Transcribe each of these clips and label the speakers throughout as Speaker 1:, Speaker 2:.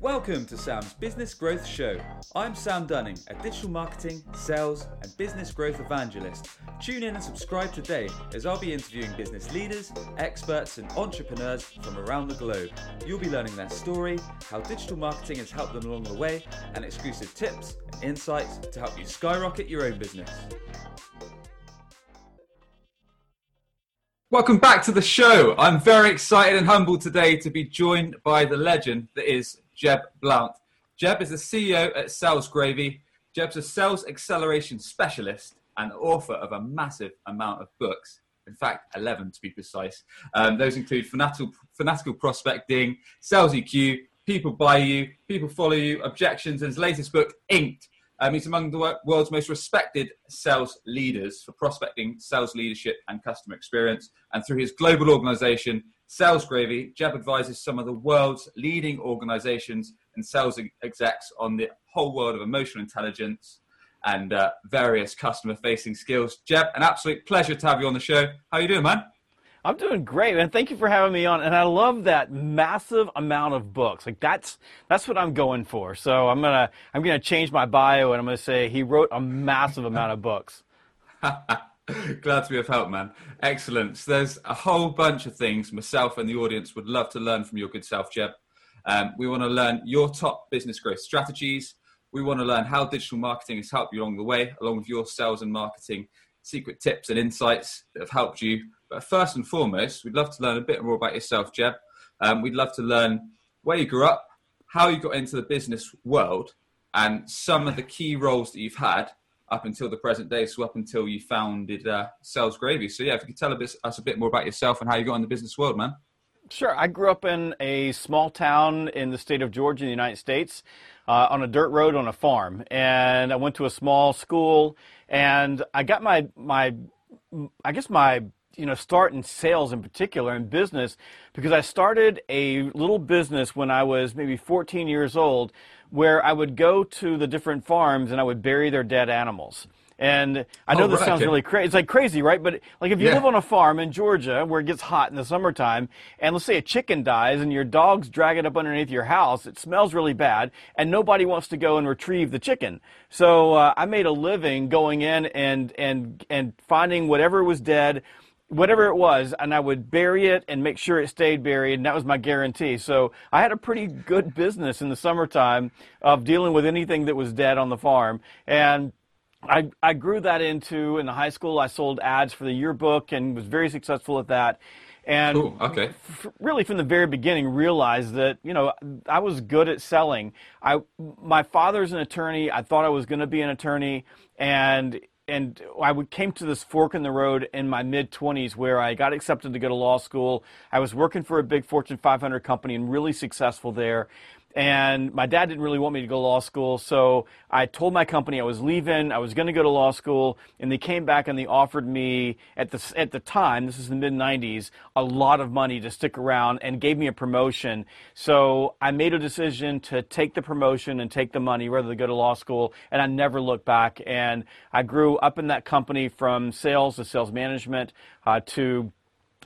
Speaker 1: Welcome to Sam's Business Growth Show. I'm Sam Dunning, a digital marketing, sales, and business growth evangelist. Tune in and subscribe today as I'll be interviewing business leaders, experts, and entrepreneurs from around the globe. You'll be learning their story, how digital marketing has helped them along the way, and exclusive tips and insights to help you skyrocket your own business. Welcome back to the show. I'm very excited and humbled today to be joined by the legend that is Jeb Blount. Jeb is the CEO at Sales Gravy. Jeb's a sales acceleration specialist and author of a massive amount of books. In fact, 11 to be precise. Um, those include fanatical, fanatical Prospecting, Sales EQ, People Buy You, People Follow You, Objections, and his latest book, Inked. Um, he's among the world's most respected sales leaders for prospecting, sales leadership, and customer experience. And through his global organization, Sales Gravy, Jeb advises some of the world's leading organizations and sales execs on the whole world of emotional intelligence and uh, various customer facing skills. Jeb, an absolute pleasure to have you on the show. How are you doing, man?
Speaker 2: I'm doing great, man. Thank you for having me on. And I love that massive amount of books. Like that's that's what I'm going for. So I'm gonna I'm gonna change my bio and I'm gonna say he wrote a massive amount of books.
Speaker 1: Glad to be of help, man. Excellent. So there's a whole bunch of things myself and the audience would love to learn from your good self, Jeb. Um, we want to learn your top business growth strategies. We want to learn how digital marketing has helped you along the way, along with your sales and marketing secret tips and insights that have helped you. But first and foremost, we'd love to learn a bit more about yourself, Jeb. Um, we'd love to learn where you grew up, how you got into the business world, and some of the key roles that you've had up until the present day, so up until you founded uh, Sales Gravy. So yeah, if you could tell a bit, us a bit more about yourself and how you got in the business world, man.
Speaker 2: Sure. I grew up in a small town in the state of Georgia in the United States uh, on a dirt road on a farm. And I went to a small school and I got my, my, I guess my, you know, start in sales in particular in business because I started a little business when I was maybe 14 years old where I would go to the different farms and I would bury their dead animals. And I know oh, this right, sounds really crazy. It's like crazy, right? But like if you yeah. live on a farm in Georgia where it gets hot in the summertime, and let's say a chicken dies and your dogs drag it up underneath your house, it smells really bad, and nobody wants to go and retrieve the chicken. So uh, I made a living going in and and and finding whatever was dead whatever it was, and I would bury it and make sure it stayed buried, and that was my guarantee. So I had a pretty good business in the summertime of dealing with anything that was dead on the farm. And I, I grew that into, in the high school, I sold ads for the yearbook and was very successful at that. And
Speaker 1: cool. okay.
Speaker 2: F- really, from the very beginning, realized that you know I was good at selling. I my father's an attorney. I thought I was going to be an attorney, and and I came to this fork in the road in my mid 20s where I got accepted to go to law school. I was working for a big Fortune 500 company and really successful there. And my dad didn't really want me to go to law school, so I told my company I was leaving. I was going to go to law school, and they came back and they offered me at the at the time, this is the mid '90s, a lot of money to stick around and gave me a promotion. So I made a decision to take the promotion and take the money rather than go to law school, and I never looked back. And I grew up in that company from sales to sales management uh, to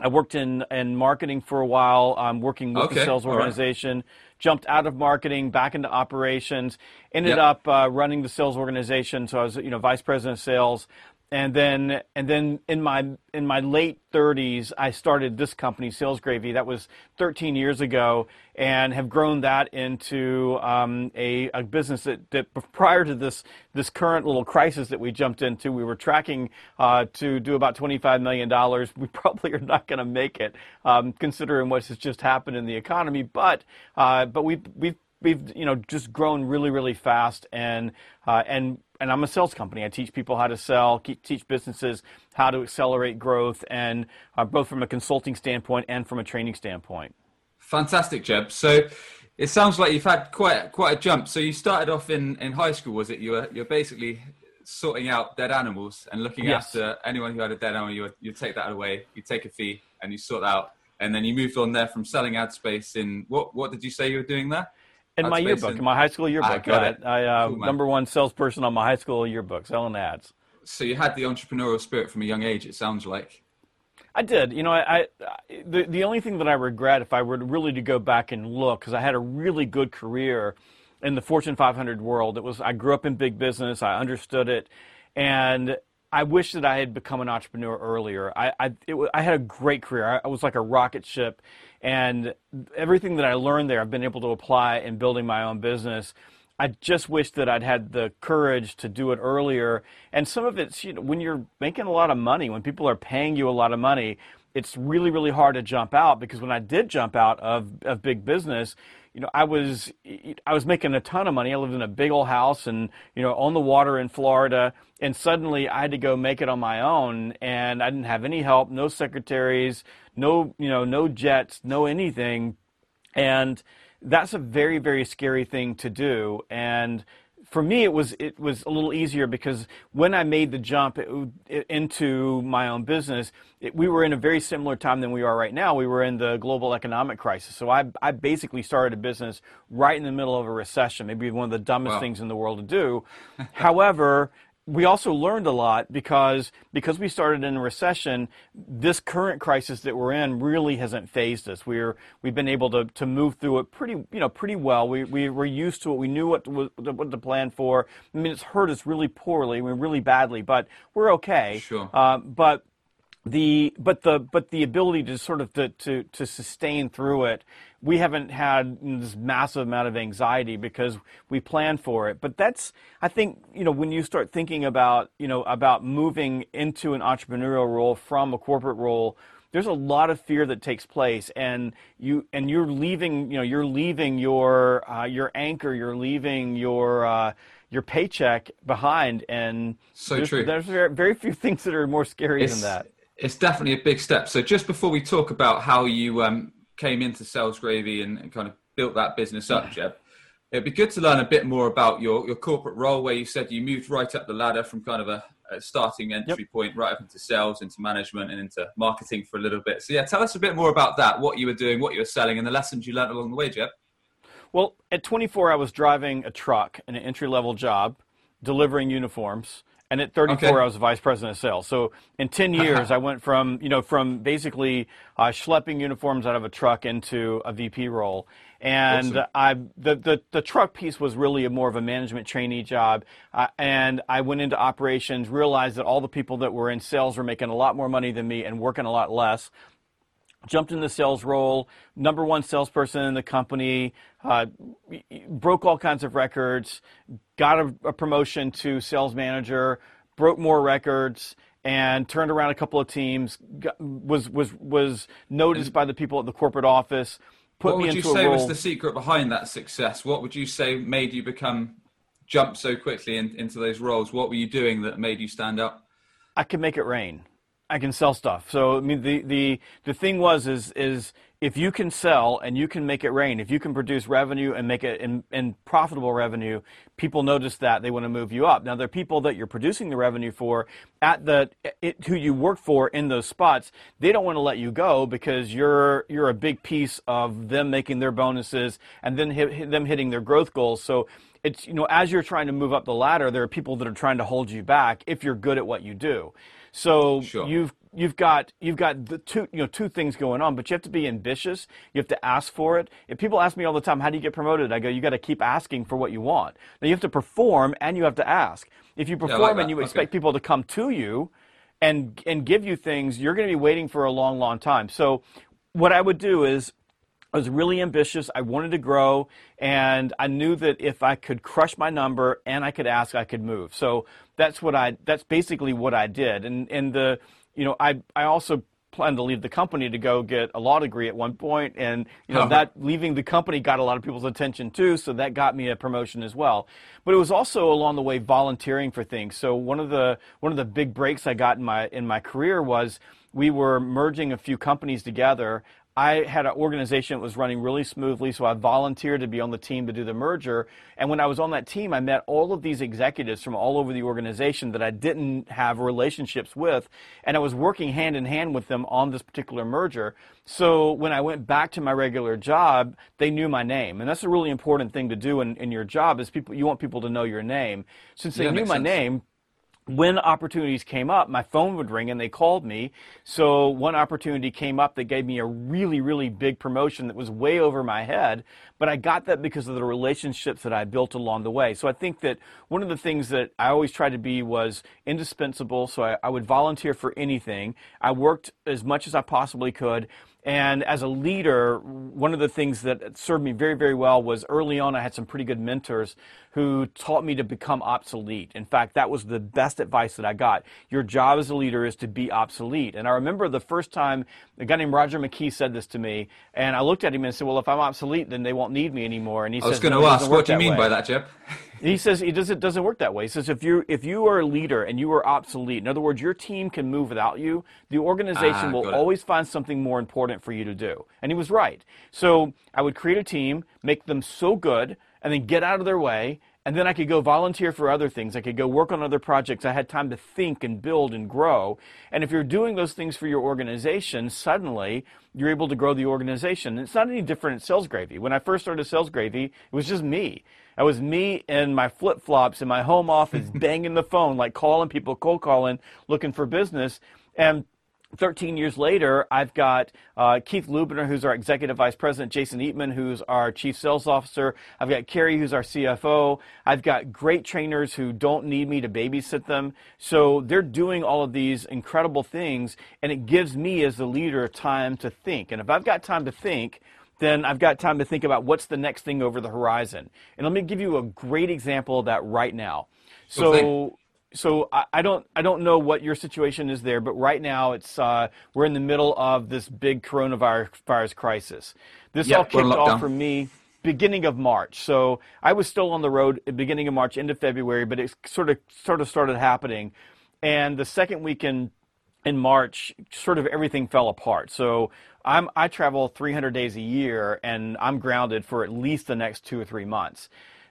Speaker 2: I worked in, in marketing for a while. I'm working with okay. the sales organization. Right jumped out of marketing back into operations, ended yep. up uh, running the sales organization. So I was, you know, vice president of sales, and then and then in my in my late 30s i started this company sales gravy. That was 13 years ago and have grown that into um, a, a business that, that prior to this this current little crisis that we jumped into we were tracking uh, to do about 25 million dollars. We probably are not going to make it um, considering what has just happened in the economy but uh, but we've we've we've you know just grown really really fast and uh, and and I'm a sales company. I teach people how to sell, teach businesses how to accelerate growth, and uh, both from a consulting standpoint and from a training standpoint.
Speaker 1: Fantastic, Jeb. So it sounds like you've had quite quite a jump. So you started off in, in high school, was it? You were you're basically sorting out dead animals and looking yes. after anyone who had a dead animal. You you take that away, you take a fee, and you sort out. And then you moved on there from selling ad space in what what did you say you were doing there?
Speaker 2: In my yearbook, in my high school yearbook. I got it. I, uh, cool, number one salesperson on my high school yearbook, selling ads.
Speaker 1: So you had the entrepreneurial spirit from a young age. It sounds like.
Speaker 2: I did. You know, I, I, the the only thing that I regret, if I were to really to go back and look, because I had a really good career in the Fortune 500 world. It was I grew up in big business. I understood it, and I wish that I had become an entrepreneur earlier. I I, it, I had a great career. I, I was like a rocket ship, and everything that I learned there, I've been able to apply in building my own business. I just wish that I'd had the courage to do it earlier. And some of it's, you know, when you're making a lot of money, when people are paying you a lot of money, it's really, really hard to jump out because when I did jump out of, of big business, you know, I was I was making a ton of money. I lived in a big old house and you know on the water in Florida, and suddenly I had to go make it on my own, and I didn't have any help, no secretaries, no you know no jets, no anything, and that's a very very scary thing to do. And for me it was it was a little easier because when I made the jump into my own business it, we were in a very similar time than we are right now. We were in the global economic crisis. So I, I basically started a business right in the middle of a recession maybe one of the dumbest wow. things in the world to do. However we also learned a lot because because we started in a recession. This current crisis that we're in really hasn't fazed us. We're we've been able to, to move through it pretty you know pretty well. We we were used to it. We knew what to, what to plan for. I mean, it's hurt us really poorly, I mean, really badly, but we're okay.
Speaker 1: Sure. Uh,
Speaker 2: but the but the but the ability to sort of to, to, to sustain through it we haven't had this massive amount of anxiety because we plan for it. But that's i think you know when you start thinking about you know about moving into an entrepreneurial role from a corporate role there's a lot of fear that takes place. And you and you're leaving you know you're leaving your uh, your anchor you're leaving your uh, your paycheck behind. And
Speaker 1: so
Speaker 2: there's,
Speaker 1: true.
Speaker 2: there's very, few things that are more scary
Speaker 1: it's,
Speaker 2: than that.
Speaker 1: it's definitely a big step. So just before we talk about how you um, came into Sales Gravy and, and, kind of built that business up, Jeb, it'd be good to learn a bit more about your, your corporate role where you said you moved right up the ladder from kind of a, a starting entry yep. point right up into sales, into management and into marketing for a little bit. So yeah, tell us a bit more about that, what you were doing, what you were selling and the lessons you learned along the way, Jeb.
Speaker 2: Well, at 24, I was driving a truck in an entry level job, delivering uniforms and at 34 okay. I was vice president of sales. So in 10 years I went from you know from basically uh, schlepping uniforms out of a truck into a VP role. And awesome. I the, the the truck piece was really a more of a management trainee job, uh, and I went into operations, realized that all the people that were in sales were making a lot more money than me and working a lot less jumped in the sales role, number one salesperson in the company, uh, broke all kinds of records, got a, a, promotion to sales manager, broke more records, and turned around a couple of teams. Got, was was was noticed by the people at the corporate office.
Speaker 1: Put what
Speaker 2: me
Speaker 1: would
Speaker 2: into
Speaker 1: you say was the secret behind that success? What would you say made you become jump so quickly in, into those roles? What were you doing that made you stand up?
Speaker 2: I could make it rain. I can sell stuff. So I mean, the the the thing was is is if you can sell and you can make it rain, if you can produce revenue and make it in, in profitable revenue, people notice that they want to move you up. Now, there are people that you're producing the revenue for at the it, who you work for in those spots. They don't want to let you go because you're you're a big piece of them making their bonuses and then hit them hitting their growth goals. So it's you know as you're trying to move up the ladder, there are people that are trying to hold you back if you're good at what you do. So
Speaker 1: sure.
Speaker 2: you've you've got you've got the two you know two things going on, but you have to be ambitious. You have to ask for it. If people ask me all the time, "How do you get promoted?" I go, "You got to keep asking for what you want." Now you have to perform and you have to ask. If you perform yeah, like and you okay. expect people to come to you and and give you things, you're going to be waiting for a long, long time. So what I would do is I was really ambitious. I wanted to grow, and I knew that if I could crush my number and I could ask, I could move. So that's what I. That's basically what I did. And and the, you know, I I also planned to leave the company to go get a law degree at one point, and you know uh-huh. that leaving the company got a lot of people's attention too. So that got me a promotion as well. But it was also along the way volunteering for things. So one of the one of the big breaks I got in my in my career was we were merging a few companies together. I had an organization that was running really smoothly, so I volunteered to be on the team to do the merger. And when I was on that team, I met all of these executives from all over the organization that I didn't have relationships with, and I was working hand in hand with them on this particular merger. So when I went back to my regular job, they knew my name, and that's a really important thing to do in, in your job. Is people you want people to know your name. Since they yeah, knew my
Speaker 1: sense.
Speaker 2: name, when opportunities came up, my phone would ring and they called me. So one opportunity came up that gave me a really, really big promotion that was way over my head. But I got that because of the relationships that I built along the way. So I think that one of the things that I always tried to be was indispensable. So I, I would volunteer for anything. I worked as much as I possibly could. And as a leader, one of the things that served me very, very well was early on, I had some pretty good mentors who taught me to become obsolete. In fact, that was the best advice that I got. Your job as a leader is to be obsolete. And I remember the first time a guy named Roger McKee said this to me, and I looked at him and said, Well, if I'm obsolete, then they won't need me anymore. And he said,
Speaker 1: I was going to
Speaker 2: "No,
Speaker 1: ask, what do you mean
Speaker 2: way."
Speaker 1: by that, Jeb?
Speaker 2: He says it doesn't doesn't work that way. He says if you if you are a leader and you are obsolete, in other words, your team can move without you, the organization
Speaker 1: Ah,
Speaker 2: will always find something more important for you to do. And he was right. So I would create a team, make them so good, and then get out of their way. And then I could go volunteer for other things. I could go work on other projects. I had time to think and build and grow. And if you're doing those things for your organization, suddenly you're able to grow the organization. And it's not any different at Sales Gravy. When I first started Sales Gravy, it was just me. I was me in my flip flops in my home office, banging the phone, like calling people, cold calling, looking for business. And 13 years later, I've got uh, Keith Lubner, who's our executive vice president, Jason Eatman, who's our chief sales officer. I've got Kerry, who's our CFO. I've got great trainers who don't need me to babysit them. So they're doing all of these incredible things, and it gives me as the leader time to think. And if I've got time to think, then I've got time to think about what's the next thing over the horizon. And let me give you a great example of that right now.
Speaker 1: Thing.
Speaker 2: So I, I don't I don't know what your situation is there, but right now it's uh, we're in the middle of this big coronavirus virus crisis. This
Speaker 1: Yeah,
Speaker 2: all kicked off for me beginning of March. So I was still on the road beginning of March, end of February, but it sort of sort of started happening. And the second weekend in March, sort of everything fell apart. So I'm I travel 300 days a year, and I'm grounded for at least the next two or three months.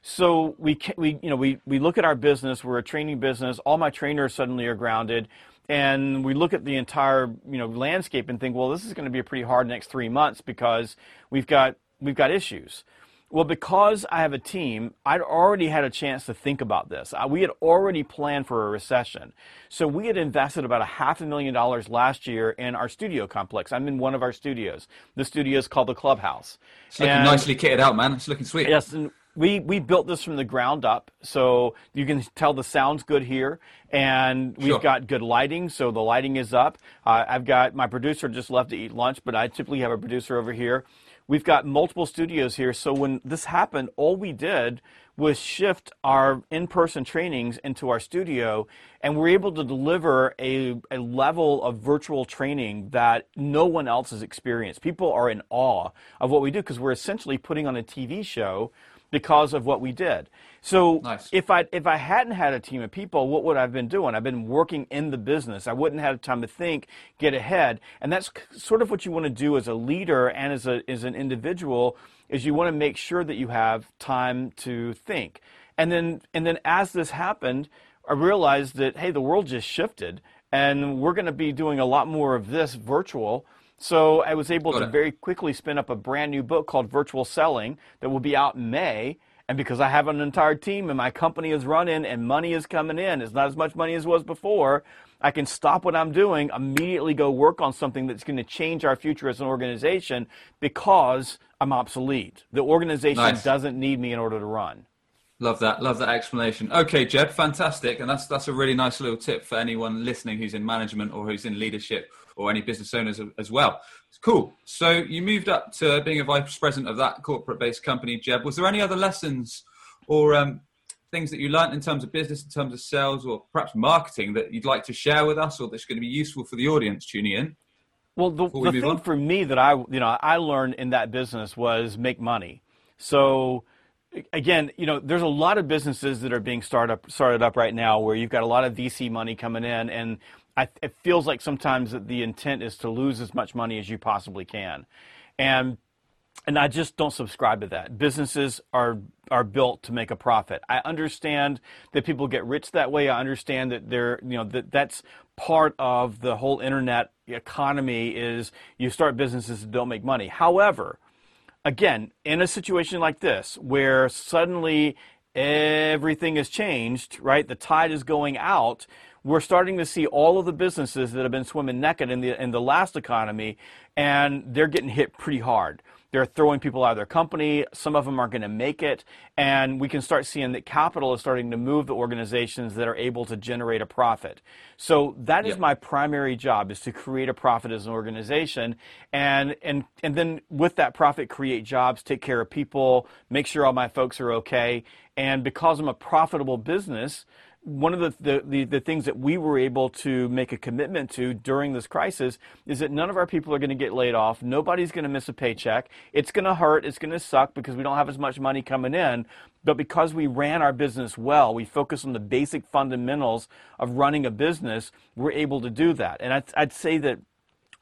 Speaker 2: So we we you know we we look at our business. We're a training business. All my trainers suddenly are grounded, and we look at the entire you know landscape and think, well, this is going to be a pretty hard next three months because we've got we've got issues. Well, because I have a team, I'd already had a chance to think about this. We had already planned for a recession. So we had invested about a half a million dollars last year in our studio complex. I'm in one of our studios. The studio is called the Clubhouse.
Speaker 1: It's looking
Speaker 2: And-
Speaker 1: nicely kitted out, man. It's looking sweet.
Speaker 2: Yes, and we, we built this from the ground up, so you can tell the sound's good here, and we've
Speaker 1: Sure.
Speaker 2: got good lighting, so the lighting is up. Uh, I've got my producer just left to eat lunch, but I typically have a producer over here. We've got multiple studios here, so when this happened, all we did was shift our in-person trainings into our studio, and we're able to deliver a, a level of virtual training that no one else has experienced. People are in awe of what we do because we're essentially putting on a TV show because of what we did. So
Speaker 1: Nice.
Speaker 2: if I if I hadn't had a team of people, what would I have been doing? I've been working in the business. I wouldn't have time to think, get ahead, and that's sort of what you want to do as a leader and as a as an individual. Is you want to make sure that you have time to think, and then and then as this happened, I realized that hey, the world just shifted, and we're going to be doing a lot more of this virtual. So I was able to very quickly spin up a brand new book called Virtual Selling that will be out in May. And because I have an entire team and my company is running and money is coming in, it's not as much money as it was before, I can stop what I'm doing, immediately go work on something that's going to change our future as an organization because I'm obsolete. The organization
Speaker 1: Nice.
Speaker 2: doesn't need me in order to run.
Speaker 1: Love that. Love that explanation. Okay, Jeb, fantastic. And that's that's a really nice little tip for anyone listening who's in management or who's in leadership or any business owners as well. Cool. So you moved up to being a vice president of that corporate-based company, Jeb. Was there any other lessons or um, things that you learned in terms of business, in terms of sales, or perhaps marketing that you'd like to share with us, or that's going to be useful for the audience tuning in?
Speaker 2: Well, the,
Speaker 1: we
Speaker 2: the thing
Speaker 1: on?
Speaker 2: for me that I, you know, I learned in that business was make money. So, again, you know, there's a lot of businesses that are being started up, started up right now where you've got a lot of VC money coming in, and I, it feels like sometimes the intent is to lose as much money as you possibly can, and and I just don't subscribe to that. Businesses are are built to make a profit. I understand that people get rich that way. I understand that they're you know that that's part of the whole internet economy is you start businesses that don't make money. However, again, in a situation like this where suddenly everything has changed, right? The tide is going out. We're starting to see all of the businesses that have been swimming naked in the in the last economy, and they're getting hit pretty hard. They're throwing people out of their company. Some of them aren't going to make it. And we can start seeing that capital is starting to move the organizations that are able to generate a profit. So that is my primary job is to create a profit as an organization and, and, and then with that profit, create jobs, take care of people, make sure all my folks are okay. And because I'm a profitable business, one of the, the, the, the, things that we were able to make a commitment to during this crisis is that none of our people are going to get laid off. Nobody's going to miss a paycheck. It's going to hurt. It's going to suck because we don't have as much money coming in. But because we ran our business well, we focused on the basic fundamentals of running a business, we're able to do that. And I'd, I'd say that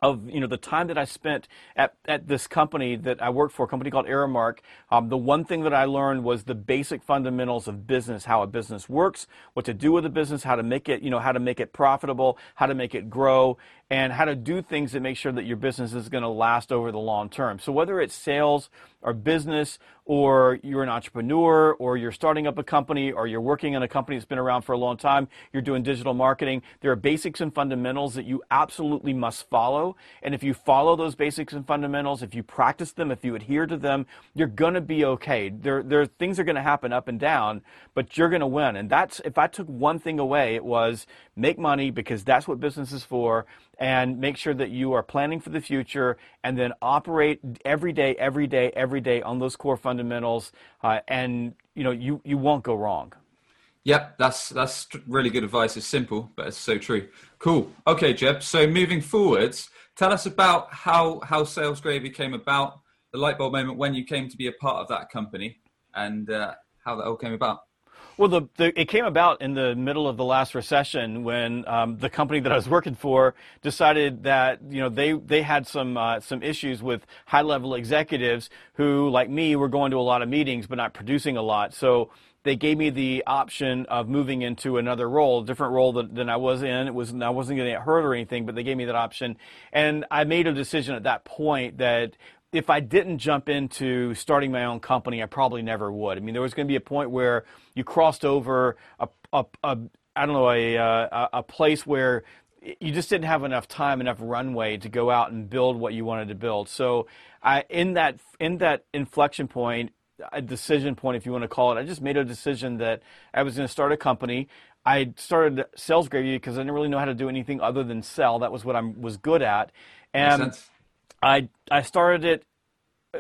Speaker 2: of you know the time that I spent at, at this company that I worked for, a company called Aramark, um, the one thing that I learned was the basic fundamentals of business, how a business works, what to do with a business, how to make it, you know, how to make it profitable, how to make it grow, and how to do things that make sure that your business is going to last over the long term. So whether it's sales or business or you're an entrepreneur or you're starting up a company or you're working in a company that's been around for a long time, you're doing digital marketing, there are basics and fundamentals that you absolutely must follow. And if you follow those basics and fundamentals, if you practice them, if you adhere to them, you're going to be okay. There, there things are going to happen up and down, but you're going to win. And that's if I took one thing away, it was make money because that's what business is for and make sure that you are planning for the future and then operate every day, every day, every day on those core fundamentals, uh, and you know you you won't go wrong.
Speaker 1: Yep, that's that's really good advice. It's simple, but it's so true. Cool. Okay, Jeb. So moving forwards, tell us about how how Sales Gravy came about, the light bulb moment when you came to be a part of that company, and uh, how that all came about.
Speaker 2: Well, the, the, it came about in the middle of the last recession when um, the company that I was working for decided that you know they they had some uh, some issues with high level executives who, like me, were going to a lot of meetings but not producing a lot. So they gave me the option of moving into another role, a different role than, than I was in. It was I wasn't going to get hurt or anything, but they gave me that option, and I made a decision at that point that if I didn't jump into starting my own company, I probably never would. I mean, there was going to be a point where you crossed over a, a, a I don't know, a, uh, a, a place where you just didn't have enough time, enough runway to go out and build what you wanted to build. So, I, in that in that inflection point, a decision point, if you want to call it, I just made a decision that I was going to start a company. I started Sales Gravy because I didn't really know how to do anything other than sell. That was what I was good at, and I I started it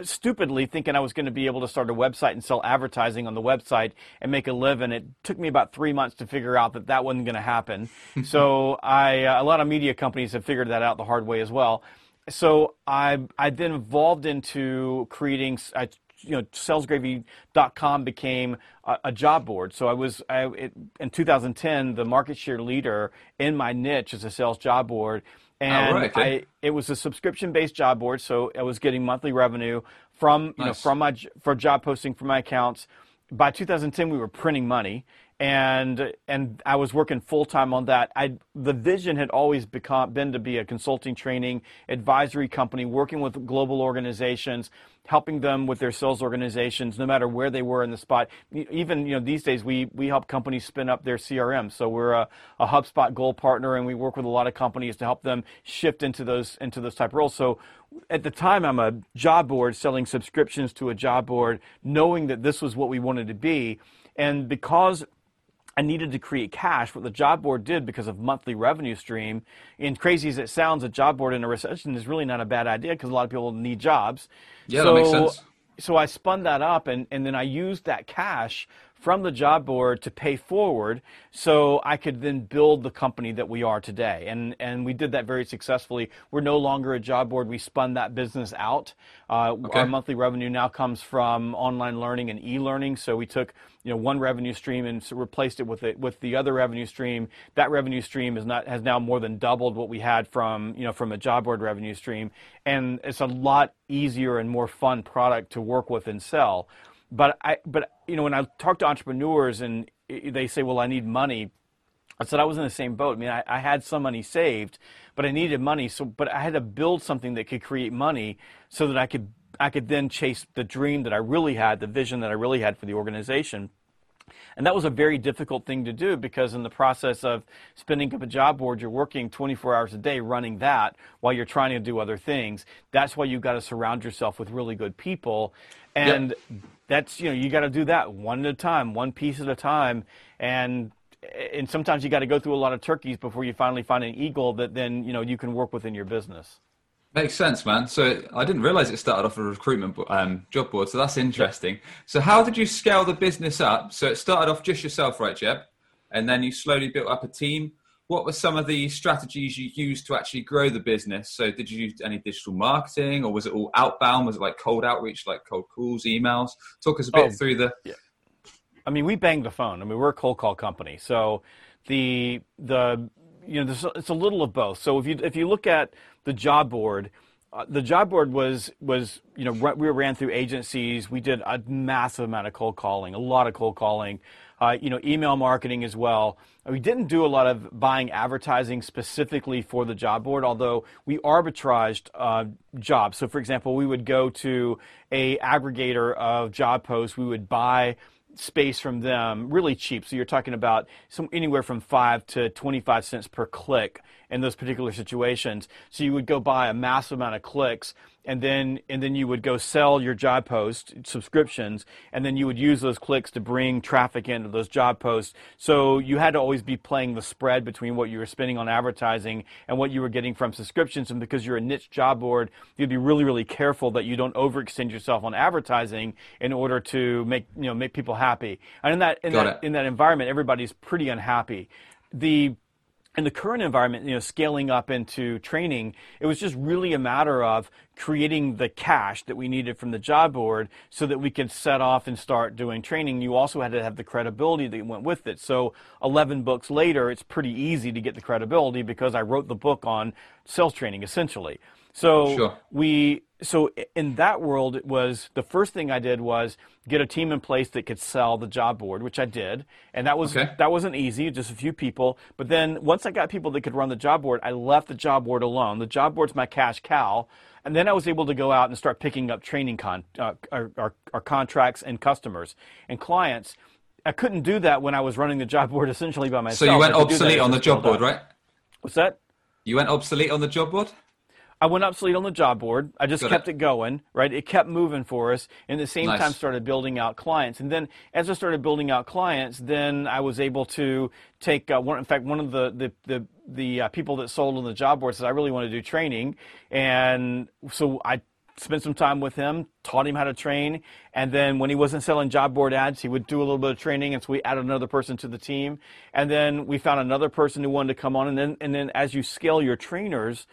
Speaker 2: stupidly thinking I was going to be able to start a website and sell advertising on the website and make a living. It took me about three months to figure out that that wasn't going to happen. so I, uh, a lot of media companies have figured that out the hard way as well. So I, I then evolved into creating, I, you know, salesgravy.com became a, a, job board. So I was, I, it, in 2010, the market share leader in my niche as a sales job board and right. I it was a subscription based job board, so I was getting monthly revenue from you nice. know from my for job posting for my accounts. By 2010, we were printing money, and and I was working full time on that. I the vision had always become been to be a consulting, training, advisory company, working with global organizations helping them with their sales organizations, no matter where they were in the spot. Even you know these days, we we help companies spin up their CRM. So we're a, a HubSpot Gold partner, and we work with a lot of companies to help them shift into those into those type roles. So at the time, I'm a job board selling subscriptions to a job board, knowing that this was what we wanted to be. And because I needed to create cash. What the job board did because of monthly revenue stream, and crazy as it sounds, a job board in a recession is really not a bad idea because a lot of people need jobs.
Speaker 1: Yeah, so, that makes sense.
Speaker 2: So I spun that up and, and then I used that cash from the job board to pay forward so I could then build the company that we are today. And, and we did that very successfully. We're no longer a job board. We spun that business out. Uh, okay. Our monthly revenue now comes from online learning and e-learning. So we took you know one revenue stream and replaced it with it with the other revenue stream. That revenue stream is not has now more than doubled what we had from you know from a job board revenue stream, and it's a lot easier and more fun product to work with and sell. But I, but you know, when I talk to entrepreneurs and they say, "Well, I need money," I said I was in the same boat. I mean, I, I, had some money saved, but I needed money. So, but I had to build something that could create money so that I could I could then chase the dream that I really had, the vision that I really had for the organization. And that was a very difficult thing to do because in the process of spinning up a job board, you're working 24 hours a day running that while you're trying to do other things. That's why you've got to surround yourself with really good people. And yep. that's, you know, you got to do that one at a time, one piece at a time. And and sometimes you got to go through a lot of turkeys before you finally find an eagle that then, you know, you can work within your business.
Speaker 1: Makes sense, man. So I didn't realize it started off a recruitment um, job board. So that's interesting. So how did you scale the business up? So it started off just yourself, right, Jeb? And then you slowly built up a team. What were some of the strategies you used to actually grow the business? So did you use any digital marketing, or was it all outbound? Was it like cold outreach, like cold calls, emails? Talk us a bit oh, through the.
Speaker 2: Yeah. I mean, we banged the phone. I mean, we're a cold call company, so the the you know, it's a little of both. So if you if you look at the job board, uh, the job board was was you know we ran through agencies. We did a massive amount of cold calling, a lot of cold calling, uh, you know, email marketing as well. We didn't do a lot of buying advertising specifically for the job board, although we arbitraged uh, jobs. So, for example, we would go to a aggregator of job posts. We would buy space from them really cheap. So you're talking about some anywhere from five to 25 cents per click in those particular situations. So you would go buy a massive amount of clicks and then and then you would go sell your job post subscriptions and then you would use those clicks to bring traffic into those job posts. So you had to always be playing the spread between what you were spending on advertising and what you were getting from subscriptions. And because you're a niche job board you'd be really really careful that you don't overextend yourself on advertising in order to make you know make people happy. And in that in Got that it. in that environment everybody's pretty unhappy. The in the current environment, you know, scaling up into training, it was just really a matter of creating the cash that we needed from the job board so that we could set off and start doing training. You also had to have the credibility that went with it. So 11 books later, it's pretty easy to get the credibility because I wrote the book on sales training essentially. So sure. we so in that world it was the first thing I did was get a team in place that could sell the job board, which I did. And that was okay. that wasn't easy, just a few people. But then once I got people that could run the job board, I left the job board alone. The job board's my cash cow. And then I was able to go out and start picking up training con, uh, our, our, our contracts and customers and clients. I couldn't do that when I was running the job board essentially by myself.
Speaker 1: So you went obsolete on the job board, right?
Speaker 2: What's that?
Speaker 1: You went obsolete on the job board?
Speaker 2: I went obsolete on the job board. I just kept it. it. going, right? It kept moving for us, and at the same nice. time started building out clients. And then as I started building out clients, then I was able to take uh, one. In fact, one of the the the, the uh, people that sold on the job board said, "I really want to do training," and so I spent some time with him, taught him how to train, and then when he wasn't selling job board ads, he would do a little bit of training, and so we added another person to the team, and then we found another person who wanted to come on, and then and then as you scale your trainers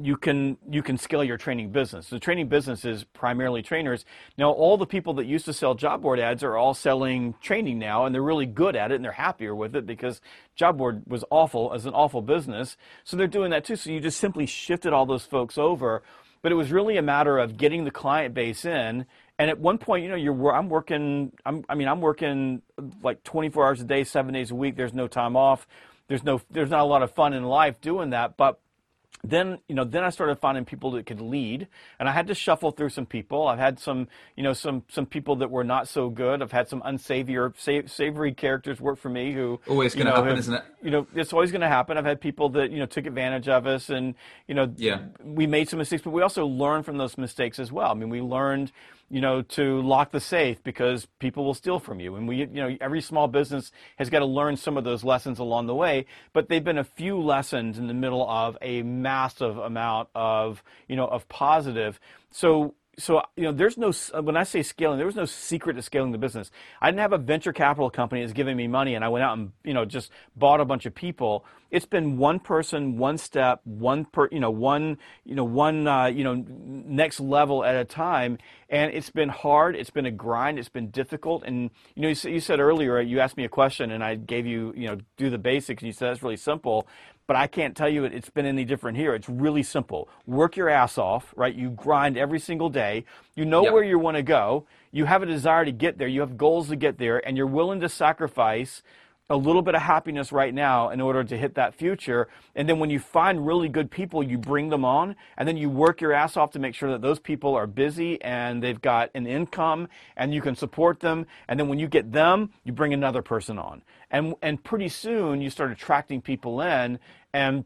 Speaker 2: you can you can scale your training business. The training business is primarily trainers. Now, all the people that used to sell job board ads are all selling training now, and they're really good at it, and they're happier with it because job board was awful as an awful business. So they're doing that too. So you just simply shifted all those folks over. But it was really a matter of getting the client base in. And at one point, you know, you're I'm working. I'm, I mean, I'm working like 24 hours a day, seven days a week. There's no time off. There's no. There's not a lot of fun in life doing that, but then you know then i started finding people that could lead and i had to shuffle through some people. I've had some you know some some people that were not so good. I've had some unsavory savory characters work for me who
Speaker 1: always going to happen have, isn't it?
Speaker 2: you know it's always going to happen. I've had people that you know took advantage of us and you know
Speaker 1: yeah.
Speaker 2: we made some mistakes but we also learned from those mistakes as well. I mean we learned you know, to lock the safe because people will steal from you. And we, you know, every small business has got to learn some of those lessons along the way. But they've been a few lessons in the middle of a massive amount of, you know, of positive. So so you know there's no when i say scaling there was no secret to scaling the business. I didn't have a venture capital company that's giving me money and i went out and you know just bought a bunch of people. It's been one person one step one per you know one you know one uh, you know next level at a time. And it's been hard it's been a grind it's been difficult. And you know you said earlier you asked me a question and i gave you you know do the basics and you said that's really simple but I can't tell you it's been any different here. It's really simple. Work your ass off, right? You grind every single day. You know yep. where you want to go. You have a desire to get there. You have goals to get there, and you're willing to sacrifice a little bit of happiness right now in order to hit that future. And then when you find really good people, you bring them on, and then you work your ass off to make sure that those people are busy and they've got an income and you can support them. And then when you get them, you bring another person on. And, and pretty soon you start attracting people in and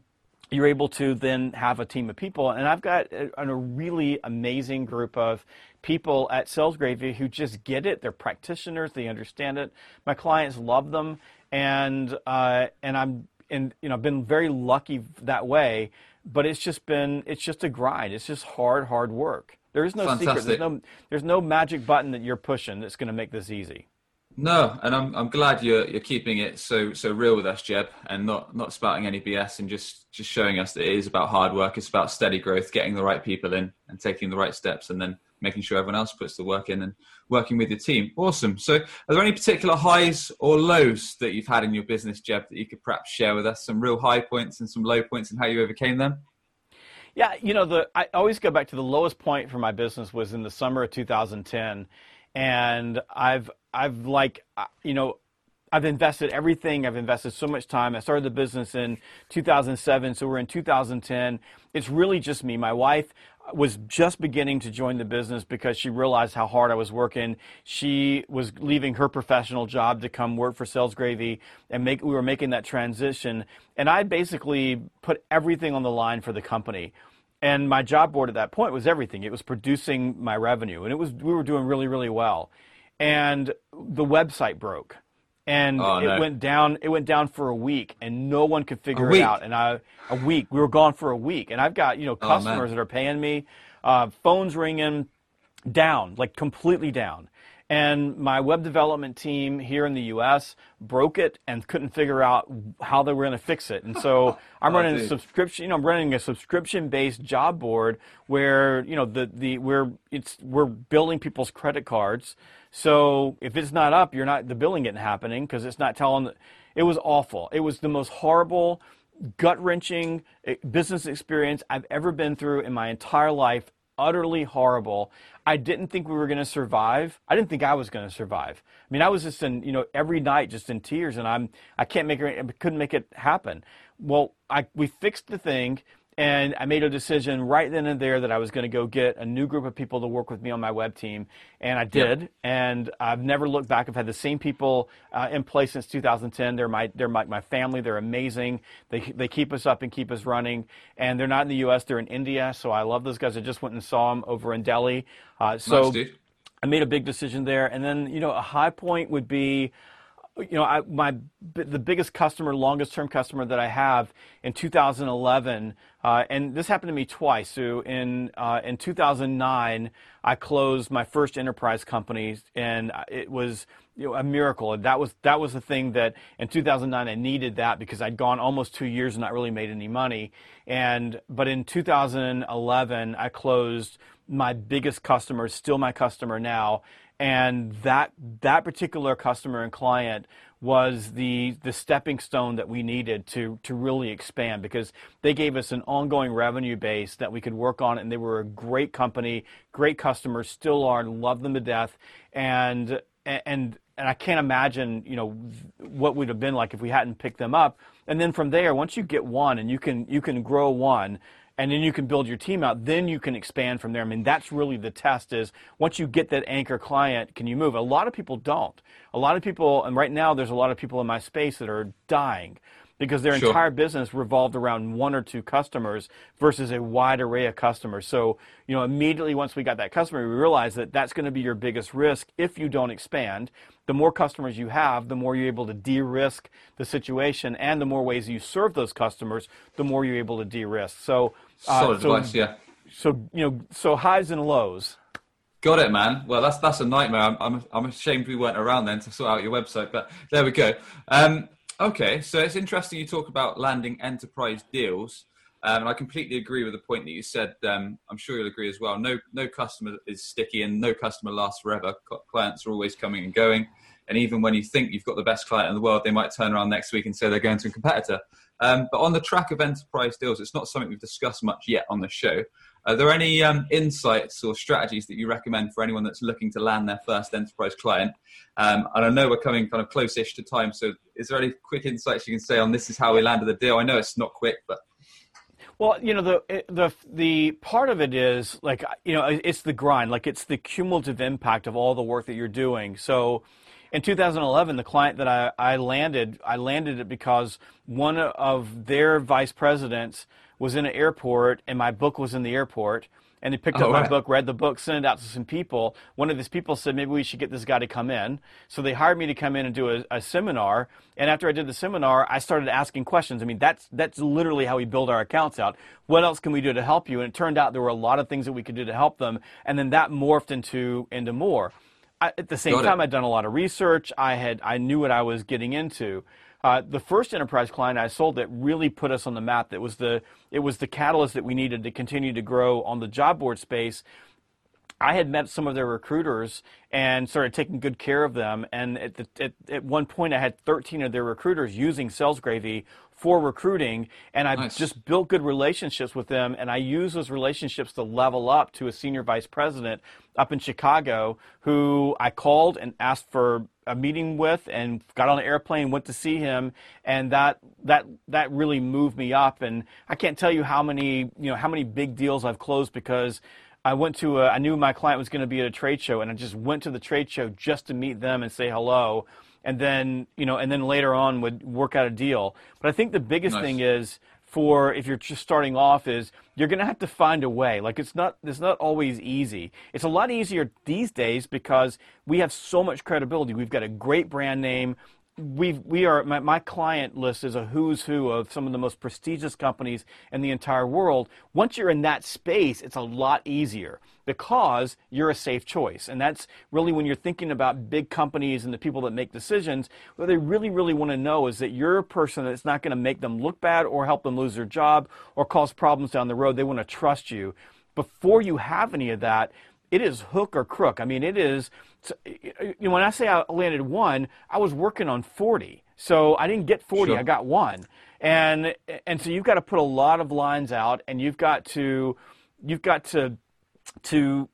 Speaker 2: you're able to then have a team of people. And I've got a, a really amazing group of people at Sales Gravy who just get it. They're practitioners. They understand it. My clients love them, and uh, and I'm and you know been very lucky that way. But it's just been it's just a grind. It's just hard, hard work. There is no
Speaker 1: Fantastic.
Speaker 2: secret. There's no there's no magic button that you're pushing that's going to make this easy.
Speaker 1: No, and I'm I'm glad you're you're keeping it so so real with us, Jeb, and not not spouting any BS and just just showing us that it is about hard work. It's about steady growth, getting the right people in, and taking the right steps, and then making sure everyone else puts the work in and working with your team. Awesome. So, are there any particular highs or lows that you've had in your business, Jeb, that you could perhaps share with us? Some real high points and some low points, and how you overcame them.
Speaker 2: Yeah, you know, the I always go back to the lowest point for my business was in the summer of 2010 and I've I've like you know I've invested everything. I've invested so much time. I started the business in 2007, so we're in 2010. It's really just me. My wife was just beginning to join the business because she realized how hard I was working. She was leaving her professional job to come work for Sales Gravy, and make we were making that transition. And I basically put everything on the line for the company. And my job board at that point was everything. It was producing my revenue, and it was we were doing really really well. And the website broke, and
Speaker 1: Oh,
Speaker 2: it
Speaker 1: no.
Speaker 2: went down. It went down for a week, and no one could figure it out. And I a week we were gone for a week, and I've got you know
Speaker 1: Oh,
Speaker 2: customers that are paying me, uh, phones ringing, down like completely down. And my web development team here in the U.S. broke it and couldn't figure out how they were going to fix it. And so I'm running a subscription. You know, I'm running a subscription-based job board where you know the the we're it's we're building people's credit cards. So if it's not up, you're not the billing isn't happening because it's not telling. It was awful. It was the most horrible, gut wrenching eh, business experience I've ever been through in my entire life. Utterly horrible. I didn't think we were going to survive. I didn't think I was going to survive. I mean, I was just in, you know, every night just in tears, and I'm, I can't make it, couldn't make it happen. Well, I, we fixed the thing, and I made a decision right then and there that I was going to go get a new group of people to work with me on my web team, and I did. And I've never looked back. I've had the same people uh, in place since 2010. They're my they're my, my family. They're amazing. They they keep us up and keep us running. And they're not in the U.S. They're in India. So I love those guys. I just went and saw them over in Delhi. Uh, so
Speaker 1: nice.
Speaker 2: I made a big decision there. And then you know a high point would be you know, I, my the biggest customer, longest term customer that I have in 2011, uh, and this happened to me twice. So in uh, in 2009, I closed my first enterprise company, and it was you know, a miracle. And that was that was the thing that in 2009 I needed that because I'd gone almost two years and not really made any money. And but in 2011, I closed my biggest customer, still my customer now and that that particular customer and client was the the stepping stone that we needed to to really expand because they gave us an ongoing revenue base that we could work on and they were a great company great customers still are and love them to death. And and and I can't imagine you know what would have been like if we hadn't picked them up. And then from there once you get one and you can you can grow one and then you can build your team out then you can expand from there. I mean that's really the test is once you get that anchor client can you move? A lot of people don't. A lot of people and right now there's a lot of people in my space that are dying because their
Speaker 1: Sure.
Speaker 2: entire business revolved around one or two customers versus a wide array of customers so you know immediately once we got that customer we realized that that's going to be your biggest risk if you don't expand the more customers you have, the more you're able to de-risk the situation, and the more ways you serve those customers, the more you're able to de-risk. So, uh,
Speaker 1: Solid
Speaker 2: so,
Speaker 1: advice, yeah.
Speaker 2: so you know, so highs and lows.
Speaker 1: Got it, man. Well, that's that's a nightmare. I'm, I'm I'm ashamed we weren't around then to sort out your website, but there we go. Um, okay, so it's interesting you talk about landing enterprise deals, um, and I completely agree with the point that you said. Um, I'm sure you'll agree as well. No no customer is sticky, and no customer lasts forever. Clients are always coming and going, and even when you think you've got the best client in the world, they might turn around next week and say they're going to a competitor. Um, but on the track of enterprise deals, it's not something we've discussed much yet on the show. Are there any um, insights or strategies that you recommend for anyone that's looking to land their first enterprise client? Um, and I know we're coming kind of close-ish to time, so is there any quick insights you can say on this is how we landed the deal? I know it's not quick, but
Speaker 2: well, you know the the the part of it is like you know it's the grind, like it's the cumulative impact of all the work that you're doing. So in 2011, the client that I, I landed, I landed it because one of their vice presidents was in an airport and my book was in the airport. And they picked oh, up right. my book, read the book, sent it out to some people. One of these people said, maybe we should get this guy to come in. So they hired me to come in and do a, a seminar. And after I did the seminar, I started asking questions. I mean, that's, that's literally how we build our accounts out. What else can we do to help you? And it turned out there were a lot of things that we could do to help them. And then that morphed into, into more. I, at the same Got time, it. I'd done a lot of research. I had I knew what I was getting into. Uh, the first enterprise client I sold that really put us on the map. That was the it was the catalyst that we needed to continue to grow on the job board space. I had met some of their recruiters and started taking good care of them. And at, the, at, at one point, I had 13 of their recruiters using Sales Gravy for recruiting, and I've nice. just built good relationships with them, and I use those relationships to level up to a senior vice president up in Chicago who I called and asked for a meeting with and got on an airplane went to see him and that that that really moved me up and I can't tell you how many you know how many big deals I've closed because I went to a, I knew my client was going to be at a trade show and I just went to the trade show just to meet them and say hello and then you know, and then later on would work out a deal. But I think the biggest nice. thing is for if you're just starting off is you're going to have to find a way. Like it's not it's not always easy. It's a lot easier these days because we have so much credibility. We've got a great brand name we we are my, my client list is a who's who of some of the most prestigious companies in the entire world. Once you're in that space, it's a lot easier because you're a safe choice. And that's really when you're thinking about big companies and the people that make decisions, what they really, really want to know is that you're a person that's not going to make them look bad or help them lose their job or cause problems down the road. They want to trust you. Before you have any of that, it is hook or crook. I mean, it is. You know, when I say I landed one, I was working on 40. So I didn't get 40, sure. I got one. And and so you've got to put a lot of lines out and you've got to you've got to to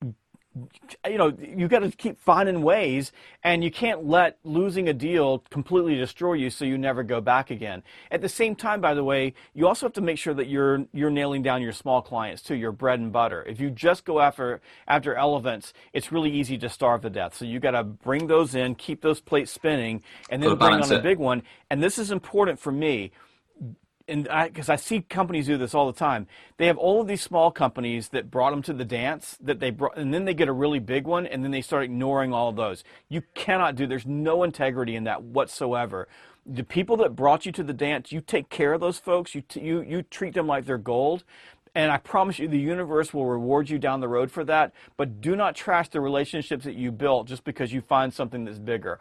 Speaker 2: you know, you've got to keep finding ways, and you can't let losing a deal completely destroy you so you never go back again. At the same time, by the way, you also have to make sure that you're you're nailing down your small clients too, your bread and butter. If you just go after after elephants, it's really easy to starve to death. So you got to bring those in, keep those plates spinning, and then bring on a big one. And this is important for me and because I, I, see companies do this all the time. They have all of these small companies that brought them to the dance that they brought, and then they get a really big one, and then they start ignoring all those. You cannot do. There's no integrity in that whatsoever. The people that brought you to the dance, you take care of those folks. You t- you you treat them like they're gold. And I promise you, the universe will reward you down the road for that. But do not trash the relationships that you built just because you find something that's bigger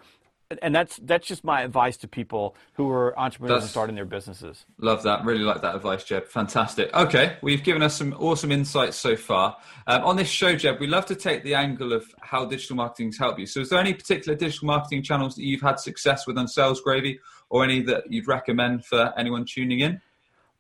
Speaker 2: and that's that's just my advice to people who are entrepreneurs that's, and starting their businesses.
Speaker 1: Love that. Really like that advice, Jeb. Fantastic. Okay, we've given us some awesome insights so far. Um, on this show, Jeb, we love to take the angle of how digital marketing's helped you. So, is there any particular digital marketing channels that you've had success with on Sales Gravy, or any that you'd recommend for anyone tuning in?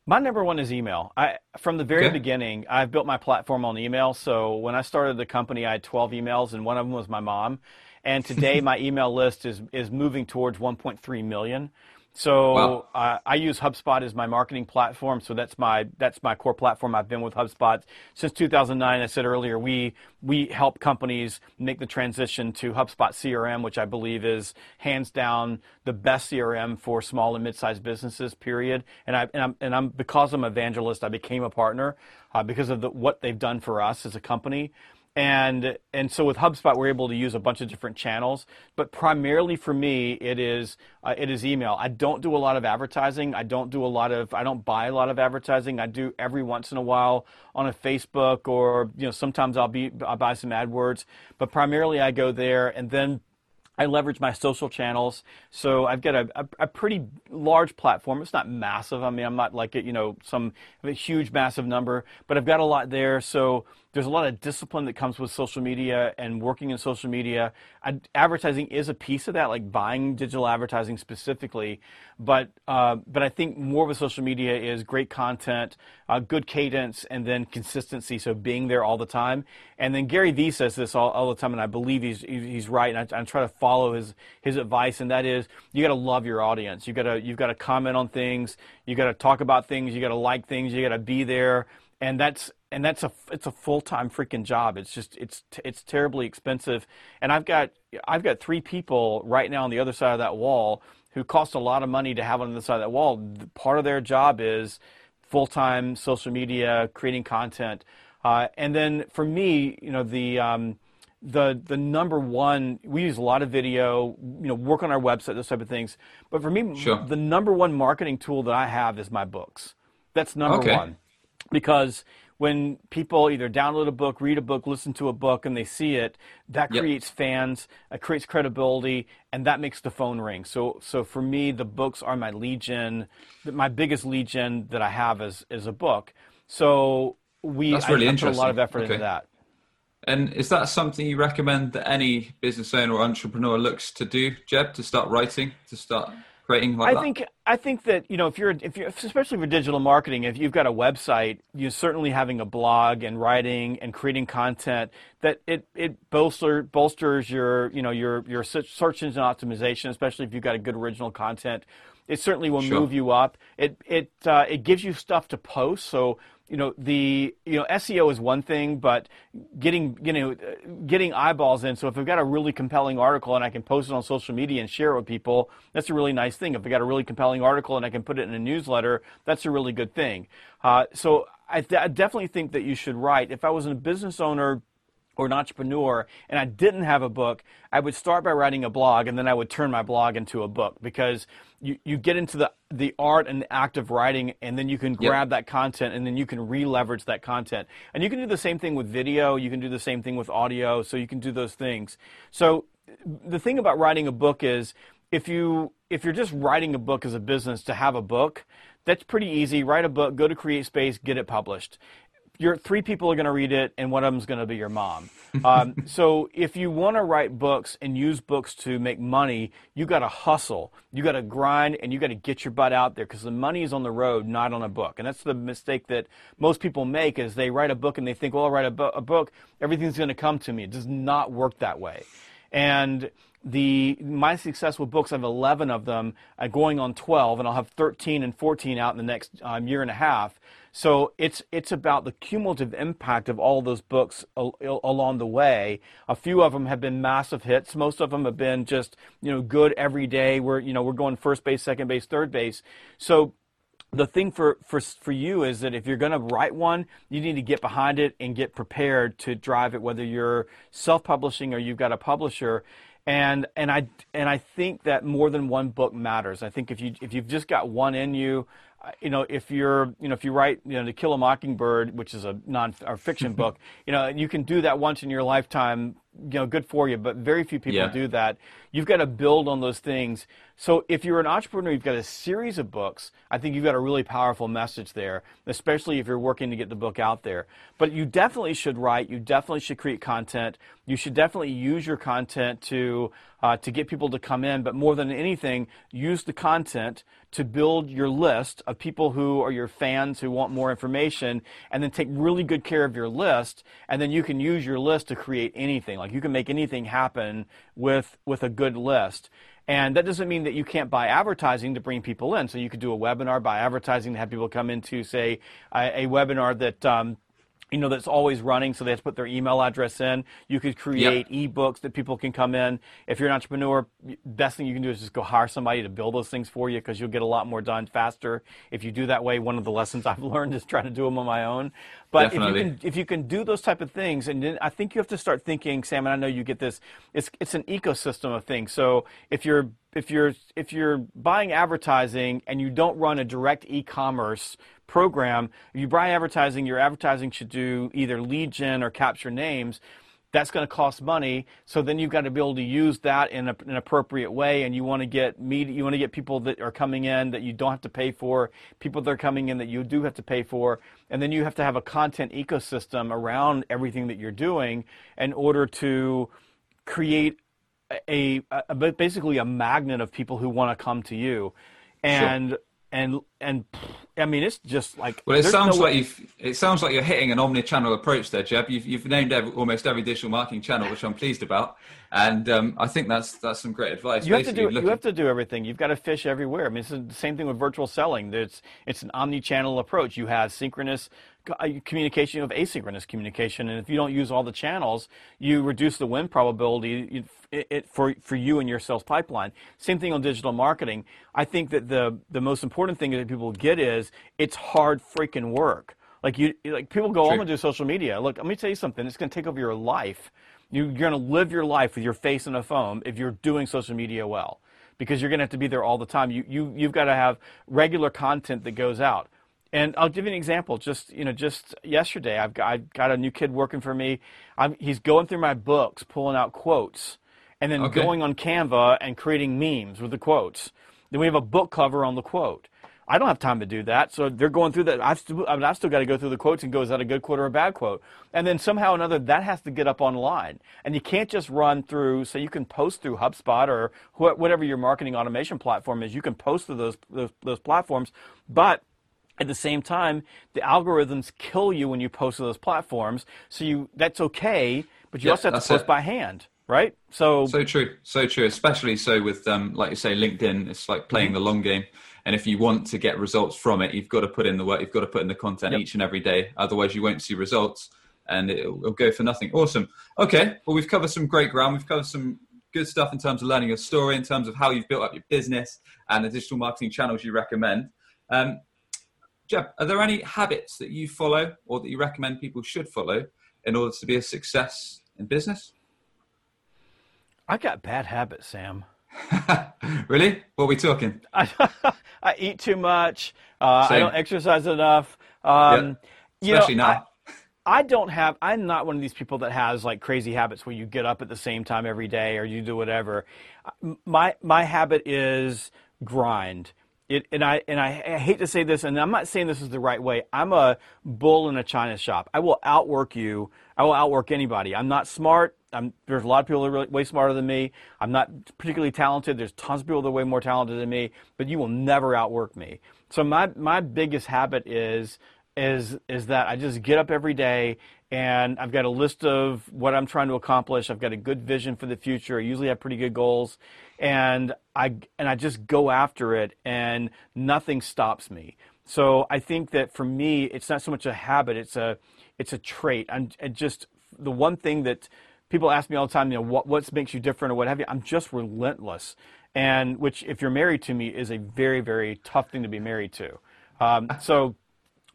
Speaker 2: My number one is email. I, from the very okay. beginning, I've built my platform on email. So when I started the company, I had 12 emails, and one of them was my mom. And today, my email list is is moving towards 1.3 million. So wow. uh, I use HubSpot as my marketing platform. So that's my that's my core platform. I've been with HubSpot since 2009. I said earlier, we we help companies make the transition to HubSpot CRM, which I believe is hands down the best CRM for small and mid-sized businesses. Period. And I and I'm, and I'm because I'm evangelist, I became a partner uh, because of the, what they've done for us as a company. And and so with HubSpot, we're able to use a bunch of different channels, but primarily for me, it is uh, it is email. I don't do a lot of advertising. I don't do a lot of I don't buy a lot of advertising. I do every once in a while on a Facebook or you know sometimes I'll be I'll buy some AdWords, but primarily I go there and then I leverage my social channels. So I've got a, a, a, pretty large platform. It's not massive. I mean, I'm not like, you know, some huge, massive number, but I've got a lot there. So there's a lot of discipline that comes with social media and working in social media. Advertising is a piece of that, like buying digital advertising specifically. But uh, but I think more of a social media is great content, uh, good cadence, and then consistency. So being there all the time. And then Gary Vee says this all, all the time, and I believe he's he's right. And I, I try to follow his his advice, and that is you got to love your audience. You got to you've got to comment on things. You got to talk about things. You got to like things. You got to be there and that's and that's a it's a full time freaking job. It's just it's it's terribly expensive, and I've got I've got three people right now on the other side of that wall who cost a lot of money to have on the side of that wall. Part of their job is full time social media, creating content, uh, and then for me, you know the. Um, the the number one we use a lot of video you know work on our website those type of things but for me sure. the number one marketing tool that i have is my books that's number okay. one because when people either download a book, read a book, listen to a book, and they see it, that yep. creates fans, it creates credibility, and that makes the phone ring. So, so for me, the books are my lead gen. My biggest lead gen that I have is is a book. So we
Speaker 1: That's really
Speaker 2: I,
Speaker 1: I put
Speaker 2: a lot of effort
Speaker 1: okay.
Speaker 2: into that.
Speaker 1: And is that something you recommend that any business owner or entrepreneur looks to do, Jeb, to start writing, to start creating like
Speaker 2: I
Speaker 1: that?
Speaker 2: think I think that you know if you're if you especially for digital marketing, if you've got a website, you're certainly having a blog and writing and creating content that it it bolster bolsters your you know your your search engine optimization, especially if you've got a good original content. It certainly will sure. move you up. It it uh, it gives you stuff to post. So you know the you know SEO is one thing, but getting you know getting eyeballs in. So if I've got a really compelling article and I can post it on social media and share it with people, that's a really nice thing. If I got a really compelling article and I can put it in a newsletter, that's a really good thing. Uh, so I, th- I definitely think that you should write. If I was a business owner or an entrepreneur and I didn't have a book, I would start by writing a blog and then I would turn my blog into a book because you, you get into the, the art and the act of writing and then you can grab yep. that content and then you can re-leverage that content. And you can do the same thing with video, you can do the same thing with audio, so you can do those things. So the thing about writing a book is if you if you're just writing a book as a business to have a book, that's pretty easy. Write a book, go to CreateSpace, get it published your three people are going to read it, and one of them is going to be your mom. Um, so if you want to write books and use books to make money, you got to hustle, you got to grind, and you got to get your butt out there because the money is on the road, not on a book. And that's the mistake that most people make is they write a book and they think, well, I'll write a, a book, everything's going to come to me. It does not work that way. And the my successful books, I have 11 of them, uh, going on 12, and I'll have 13 and 14 out in the next um, year and a half. So it's it's about the cumulative impact of all those books al- along the way. A few of them have been massive hits. Most of them have been just you know good every day. We're you know we're going first base, second base, third base. So the thing for, for, for you is that if you're going to write one, you need to get behind it and get prepared to drive it, whether you're self-publishing or you've got a publisher and and I and I think that more than one book matters. I think if you if you've just got one in you, uh, you know, if you're, you know, if you write, you know, To Kill a Mockingbird, which is a non or fiction book, you know, you can do that once in your lifetime you know, good for you, but very few people yeah. do that. You've got to build on those things. So if you're an entrepreneur, you've got a series of books. I think you've got a really powerful message there, especially if you're working to get the book out there. But you definitely should write. You definitely should create content. You should definitely use your content to uh, to get people to come in. But more than anything, use the content to build your list of people who are your fans who want more information, and then take really good care of your list. And then you can use your list to create anything. Like like you can make anything happen with with a good list. And that doesn't mean that you can't buy advertising to bring people in. So you could do a webinar, buy advertising to have people come into, say, a, a webinar that um, you know, that's always running, so they have to put their email address in. You could create yep. ebooks that people can come in. If you're an entrepreneur, best thing you can do is just go hire somebody to build those things for you because you'll get a lot more done faster if you do that way. One of the lessons I've learned is trying to do them on my own. But Definitely. if you can, if you can do those type of things, and then I think you have to start thinking, Sam, and I know you get this. It's it's an ecosystem of things. So if you're if you're if you're buying advertising and you don't run a direct e-commerce program, if you buy advertising, your advertising should do either lead gen or capture names. that's going to cost money. So then you've got to be able to use that in, a, an appropriate way, and you want to get media, you want to get people that are coming in that you don't have to pay for, people that are coming in that you do have to pay for, and then you have to have a content ecosystem around everything that you're doing in order to create a, a, a basically a magnet of people who want to come to you, and. Sure and and I mean it's just like
Speaker 1: well, it sounds no like you it sounds like you're hitting an omni-channel approach there, Jeb. You've you've named every, almost every digital marketing channel, which I'm pleased about, and um, I think that's that's some great advice.
Speaker 2: You have to do looking... you have to do everything. You've got to fish everywhere. I mean, it's the same thing with virtual selling. It's it's an omni-channel approach. You have synchronous uh, communication of asynchronous communication, and if you don't use all the channels, you reduce the win probability it, it, for for you and your sales pipeline. Same thing on digital marketing. I think that the the most important thing that people get is it's hard freaking work. Like you, like people go, True. I'm gonna do social media. Look, let me tell you something. It's gonna take over your life. You, you're gonna live your life with your face in a phone if you're doing social media well, because you're gonna have to be there all the time. You you you've got to have regular content that goes out. And I'll give you an example. Just you know, just yesterday, I've got, I've got a new kid working for me. I'm, he's going through my books, pulling out quotes, and then okay. going on Canva and creating memes with the quotes. Then we have a book cover on the quote. I don't have time to do that, so they're going through that. I've still, I mean, I've still got to go through the quotes and go, is that a good quote or a bad quote? And then somehow or another, that has to get up online. And you can't just run through, so you can post through HubSpot or wh- whatever your marketing automation platform is, you can post through those, those, those platforms, but at the same time, the algorithms kill you when you post to those platforms. So you that's okay, but you yeah, also have to post it. by hand, right?
Speaker 1: So so true, so true. Especially so with um, like you say, LinkedIn. It's like playing mm-hmm. the long game. And if you want to get results from it, you've got to put in the work. You've got to put in the content yep. each and every day. Otherwise, you won't see results, and it'll, it'll go for nothing. Awesome. Okay. Well, we've covered some great ground. We've covered some good stuff in terms of learning your story, in terms of how you've built up your business and the digital marketing channels you recommend. Um, Jeb, are there any habits that you follow or that you recommend people should follow in order to be a success in business?
Speaker 2: I got bad habits, Sam.
Speaker 1: really? What are we talking?
Speaker 2: I, I eat too much. Uh, I don't exercise enough. Um,
Speaker 1: yeah. Especially
Speaker 2: you
Speaker 1: know, now.
Speaker 2: I, I don't have. I'm not one of these people that has like crazy habits where you get up at the same time every day or you do whatever. My my habit is grind. It, and I and I, I, hate to say this, and I'm not saying this is the right way. I'm a bull in a china shop. I will outwork you. I will outwork anybody. I'm not smart. I'm, there's a lot of people that are really, way smarter than me. I'm not particularly talented. There's tons of people that are way more talented than me, but you will never outwork me. So my my biggest habit is is is that I just get up every day and I've got a list of what I'm trying to accomplish. I've got a good vision for the future. I usually have pretty good goals, and I and I just go after it, and nothing stops me. So I think that for me, it's not so much a habit; it's a it's a trait. I'm just the one thing that people ask me all the time. You know, what what makes you different or what have you? I'm just relentless, and which, if you're married to me, is a very very tough thing to be married to. Um, so,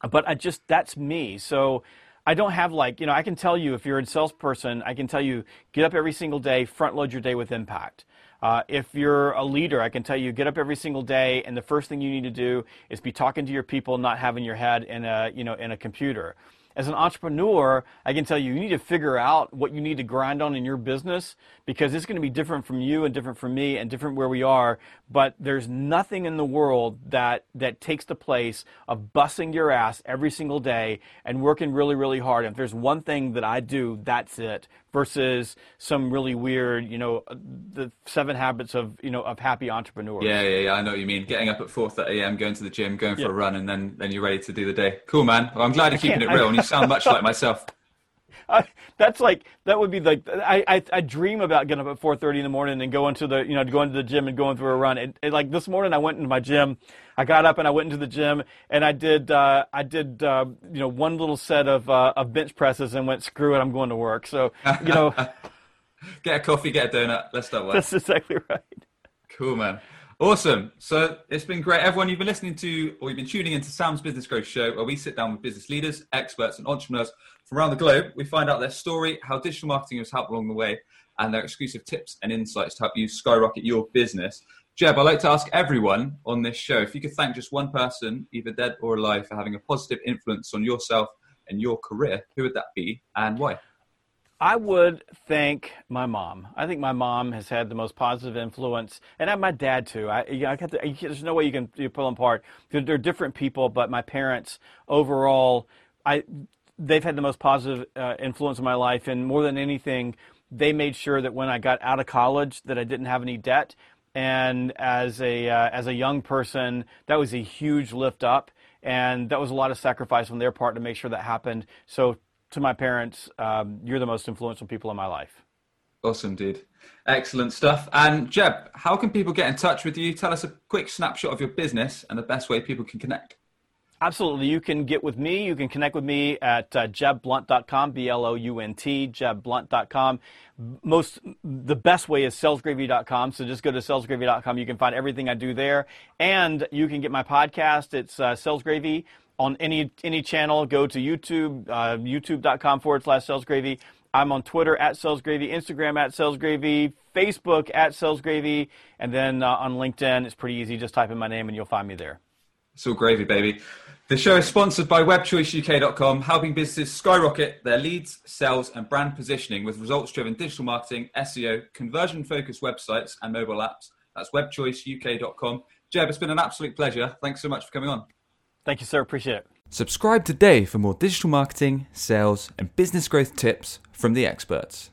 Speaker 2: but I just that's me. So I don't have like, you know, I can tell you if you're a salesperson, I can tell you get up every single day, front load your day with impact. Uh, if you're a leader, I can tell you get up every single day, and the first thing you need to do is be talking to your people, not having your head in a you know in a computer as an entrepreneur, I can tell you, you need to figure out what you need to grind on in your business because it's going to be different from you and different from me and different where we are. But there's nothing in the world that, that takes the place of busting your ass every single day and working really, really hard. And if there's one thing that I do, that's it versus some really weird, you know, the seven habits of, you know, of happy entrepreneurs.
Speaker 1: Yeah, yeah, yeah. I know what you mean. Getting up at 4.30 a.m., going to the gym, going for yeah. a run, and then, then you're ready to do the day. Cool, man. Well, I'm glad you're keeping it real, and you sound much like myself.
Speaker 2: I, that's like that would be like I, I, I dream about getting up at 4:30 in the morning and going to the you know going to the gym and going through a run. And, and like this morning, I went into my gym. I got up and I went into the gym and I did uh, I did uh, you know one little set of uh, of bench presses and went screw it, I'm going to work. So you know,
Speaker 1: get a coffee, get a donut. Let's start work.
Speaker 2: That's exactly right.
Speaker 1: Cool, man. Awesome. So it's been great. Everyone, you've been listening to, or you've been tuning into Sam's Business Growth Show, where we sit down with business leaders, experts, and entrepreneurs from around the globe. We find out their story, how digital marketing has helped along the way, and their exclusive tips and insights to help you skyrocket your business. Jeb, I'd like to ask everyone on this show if you could thank just one person, either dead or alive, for having a positive influence on yourself and your career, who would that be and why?
Speaker 2: I would thank my mom. I think my mom has had the most positive influence, and my dad too. I, I to, there's no way you can you pull them apart. They're, they're, different people, but my parents overall, I they've had the most positive uh, influence in my life, and more than anything, they made sure that when I got out of college, that I didn't have any debt. And as a uh, as a young person, that was a huge lift up, and that was a lot of sacrifice on their part to make sure that happened. So to my parents, um, you're the most influential people in my life.
Speaker 1: Awesome, dude. Excellent stuff. And Jeb, how can people get in touch with you? Tell us a quick snapshot of your business and the best way people can connect.
Speaker 2: Absolutely. You can get with me. You can connect with me at uh, jebblount.com, B-L-O-U-N-T, jebblount.com. Most, the best way is salesgravy.com. So just go to salesgravy.com. You can find everything I do there. And you can get my podcast. It's uh, Sales Gravy on any any channel. Go to YouTube, uh, youtube.com forward slash Sales Gravy. I'm on Twitter at salesgravy, Instagram at salesgravy, Facebook at salesgravy, and then uh, on LinkedIn, it's pretty easy. Just type in my name and you'll find me there.
Speaker 1: It's all gravy, baby. The show is sponsored by WebChoiceUK.com, helping businesses skyrocket their leads, sales, and brand positioning with results driven digital marketing, SEO, conversion focused websites, and mobile apps. That's WebChoiceUK.com. Jeb, it's been an absolute pleasure. Thanks so much for coming on.
Speaker 2: Thank you, sir. Appreciate it.
Speaker 1: Subscribe today for more digital marketing, sales, and business growth tips from the experts.